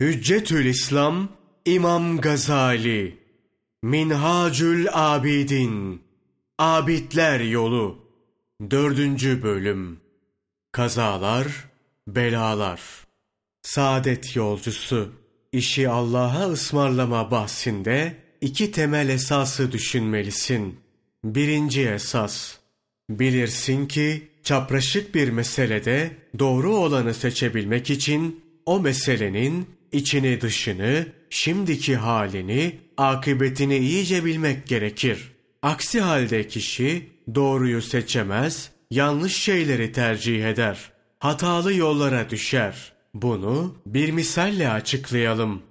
Hüccetül İslam İmam Gazali Minhacül Abidin Abidler Yolu Dördüncü Bölüm Kazalar, Belalar Saadet Yolcusu İşi Allah'a ısmarlama bahsinde iki temel esası düşünmelisin. Birinci esas Bilirsin ki çapraşık bir meselede doğru olanı seçebilmek için o meselenin içini dışını, şimdiki halini, akıbetini iyice bilmek gerekir. Aksi halde kişi doğruyu seçemez, yanlış şeyleri tercih eder. Hatalı yollara düşer. Bunu bir misalle açıklayalım.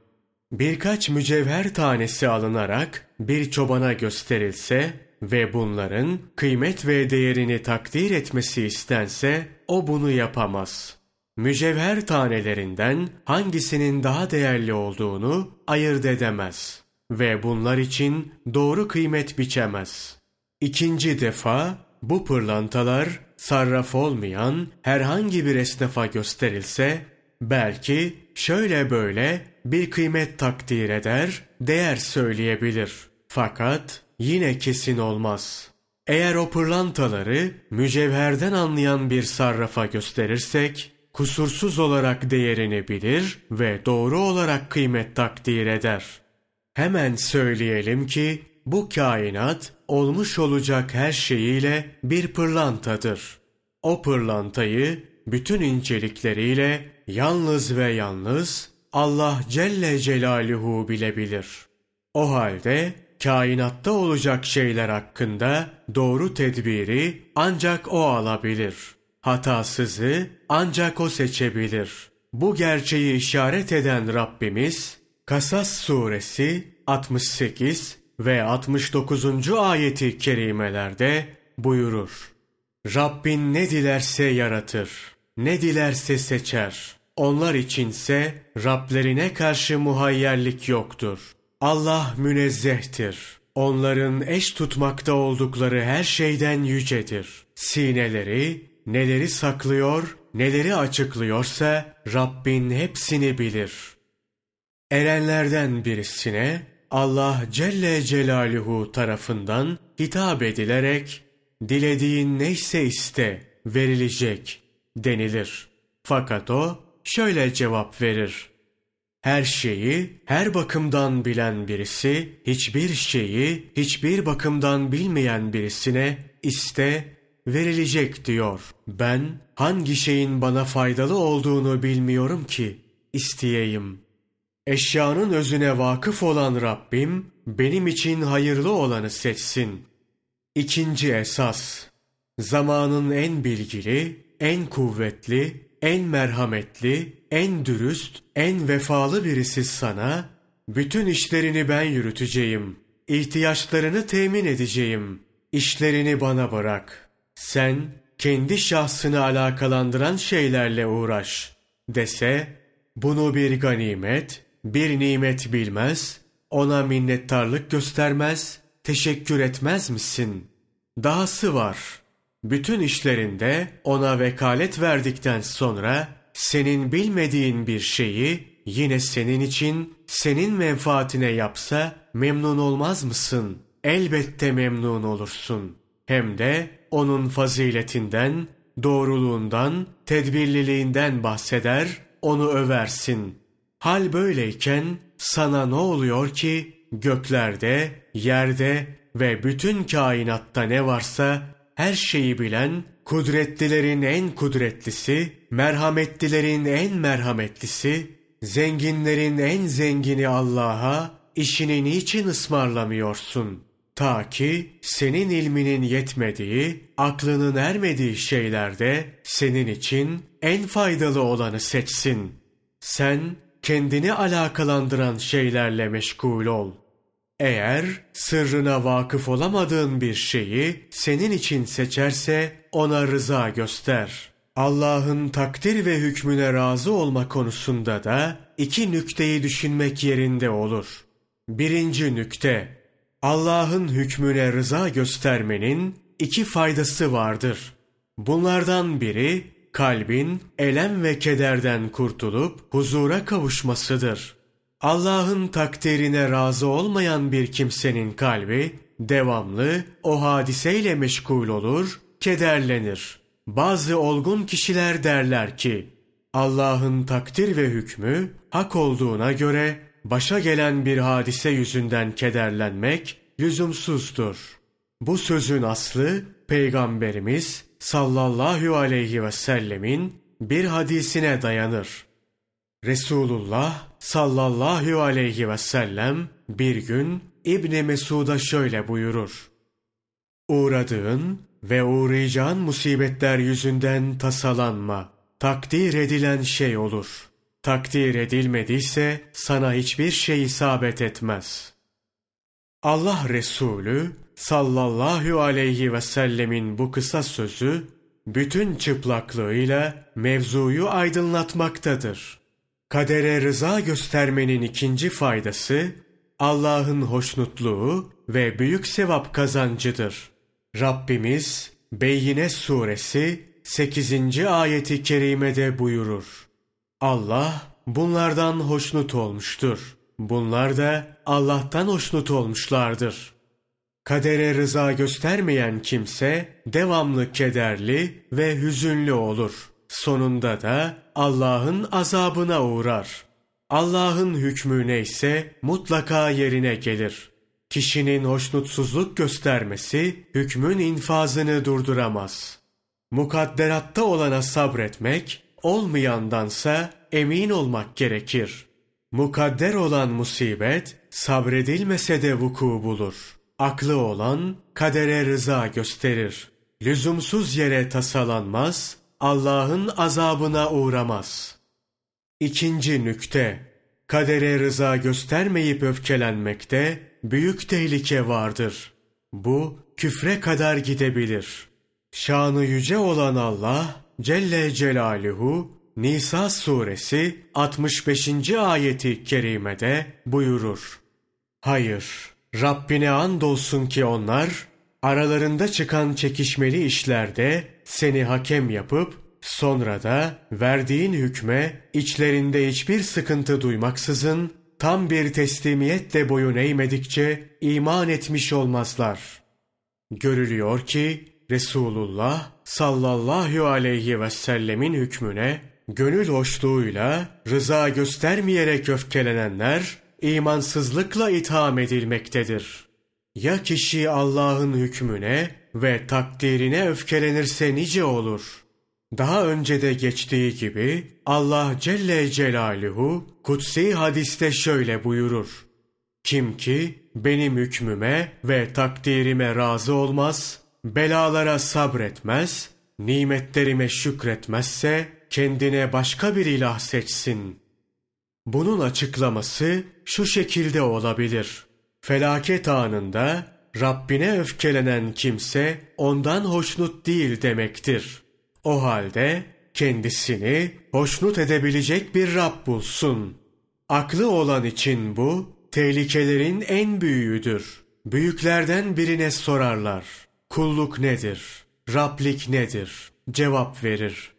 Birkaç mücevher tanesi alınarak bir çobana gösterilse ve bunların kıymet ve değerini takdir etmesi istense o bunu yapamaz mücevher tanelerinden hangisinin daha değerli olduğunu ayırt edemez ve bunlar için doğru kıymet biçemez. İkinci defa bu pırlantalar sarraf olmayan herhangi bir esnafa gösterilse belki şöyle böyle bir kıymet takdir eder, değer söyleyebilir. Fakat yine kesin olmaz. Eğer o pırlantaları mücevherden anlayan bir sarrafa gösterirsek, kusursuz olarak değerini bilir ve doğru olarak kıymet takdir eder. Hemen söyleyelim ki bu kainat olmuş olacak her şeyiyle bir pırlantadır. O pırlantayı bütün incelikleriyle yalnız ve yalnız Allah Celle Celaluhu bilebilir. O halde kainatta olacak şeyler hakkında doğru tedbiri ancak O alabilir.'' Hatasızı ancak o seçebilir. Bu gerçeği işaret eden Rabbimiz Kasas suresi 68 ve 69. ayeti kerimelerde buyurur. Rabbin ne dilerse yaratır, ne dilerse seçer. Onlar içinse Rablerine karşı muhayyerlik yoktur. Allah münezzehtir. Onların eş tutmakta oldukları her şeyden yücedir. Sineleri neleri saklıyor, neleri açıklıyorsa Rabbin hepsini bilir. Erenlerden birisine Allah Celle Celaluhu tarafından hitap edilerek dilediğin neyse iste verilecek denilir. Fakat o şöyle cevap verir. Her şeyi her bakımdan bilen birisi hiçbir şeyi hiçbir bakımdan bilmeyen birisine iste verilecek diyor. Ben hangi şeyin bana faydalı olduğunu bilmiyorum ki isteyeyim. Eşyanın özüne vakıf olan Rabbim benim için hayırlı olanı seçsin. İkinci esas zamanın en bilgili, en kuvvetli, en merhametli, en dürüst, en vefalı birisi sana, bütün işlerini ben yürüteceğim, ihtiyaçlarını temin edeceğim, işlerini bana bırak.'' Sen kendi şahsını alakalandıran şeylerle uğraş dese, bunu bir ganimet, bir nimet bilmez, ona minnettarlık göstermez, teşekkür etmez misin? Dahası var. Bütün işlerinde ona vekalet verdikten sonra senin bilmediğin bir şeyi yine senin için, senin menfaatine yapsa memnun olmaz mısın? Elbette memnun olursun. Hem de onun faziletinden, doğruluğundan, tedbirliliğinden bahseder, onu översin. Hal böyleyken sana ne oluyor ki göklerde, yerde ve bütün kainatta ne varsa her şeyi bilen, kudretlilerin en kudretlisi, merhametlilerin en merhametlisi, zenginlerin en zengini Allah'a işini niçin ısmarlamıyorsun? Ta ki senin ilminin yetmediği, aklının ermediği şeylerde senin için en faydalı olanı seçsin. Sen kendini alakalandıran şeylerle meşgul ol. Eğer sırrına vakıf olamadığın bir şeyi senin için seçerse ona rıza göster. Allah'ın takdir ve hükmüne razı olma konusunda da iki nükteyi düşünmek yerinde olur. Birinci nükte, Allah'ın hükmüne rıza göstermenin iki faydası vardır. Bunlardan biri kalbin elem ve kederden kurtulup huzura kavuşmasıdır. Allah'ın takdirine razı olmayan bir kimsenin kalbi devamlı o hadiseyle meşgul olur, kederlenir. Bazı olgun kişiler derler ki, Allah'ın takdir ve hükmü hak olduğuna göre başa gelen bir hadise yüzünden kederlenmek lüzumsuzdur. Bu sözün aslı Peygamberimiz sallallahu aleyhi ve sellemin bir hadisine dayanır. Resulullah sallallahu aleyhi ve sellem bir gün İbni Mesud'a şöyle buyurur. Uğradığın ve uğrayacağın musibetler yüzünden tasalanma. Takdir edilen şey olur. Takdir edilmediyse sana hiçbir şey isabet etmez. Allah Resulü sallallahu aleyhi ve sellemin bu kısa sözü bütün çıplaklığıyla mevzuyu aydınlatmaktadır. Kadere rıza göstermenin ikinci faydası Allah'ın hoşnutluğu ve büyük sevap kazancıdır. Rabbimiz Beyyine suresi 8. ayeti kerimede buyurur. Allah bunlardan hoşnut olmuştur. Bunlar da Allah'tan hoşnut olmuşlardır. Kadere rıza göstermeyen kimse devamlı kederli ve hüzünlü olur. Sonunda da Allah'ın azabına uğrar. Allah'ın hükmü neyse mutlaka yerine gelir. Kişinin hoşnutsuzluk göstermesi hükmün infazını durduramaz. Mukadderatta olana sabretmek, olmayandansa emin olmak gerekir. Mukadder olan musibet sabredilmese de vuku bulur. Aklı olan kadere rıza gösterir. Lüzumsuz yere tasalanmaz, Allah'ın azabına uğramaz.'' İkinci nükte, kadere rıza göstermeyip öfkelenmekte büyük tehlike vardır. Bu küfre kadar gidebilir. Şanı yüce olan Allah Celle Celaluhu Nisa suresi 65. ayeti kerimede buyurur. Hayır, Rabbine andolsun ki onlar aralarında çıkan çekişmeli işlerde seni hakem yapıp Sonra da verdiğin hükme içlerinde hiçbir sıkıntı duymaksızın tam bir teslimiyetle boyun eğmedikçe iman etmiş olmazlar. Görülüyor ki Resulullah sallallahu aleyhi ve sellemin hükmüne gönül hoşluğuyla rıza göstermeyerek öfkelenenler imansızlıkla itham edilmektedir. Ya kişi Allah'ın hükmüne ve takdirine öfkelenirse nice olur.'' Daha önce de geçtiği gibi Allah Celle Celaluhu kutsi hadiste şöyle buyurur. Kim ki benim hükmüme ve takdirime razı olmaz, belalara sabretmez, nimetlerime şükretmezse kendine başka bir ilah seçsin. Bunun açıklaması şu şekilde olabilir. Felaket anında Rabbine öfkelenen kimse ondan hoşnut değil demektir.'' O halde kendisini hoşnut edebilecek bir Rab bulsun. Aklı olan için bu tehlikelerin en büyüğüdür. Büyüklerden birine sorarlar. Kulluk nedir? Rablik nedir? Cevap verir.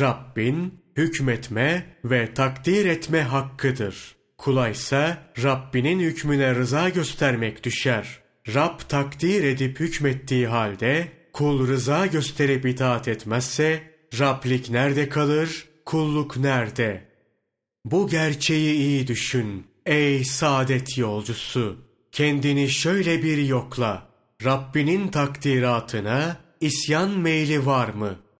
Rabbin hükmetme ve takdir etme hakkıdır. Kula ise Rabbinin hükmüne rıza göstermek düşer. Rab takdir edip hükmettiği halde Kul rıza gösterip itaat etmezse, Rablik nerede kalır, kulluk nerede? Bu gerçeği iyi düşün, ey saadet yolcusu. Kendini şöyle bir yokla. Rabbinin takdiratına isyan meyli var mı?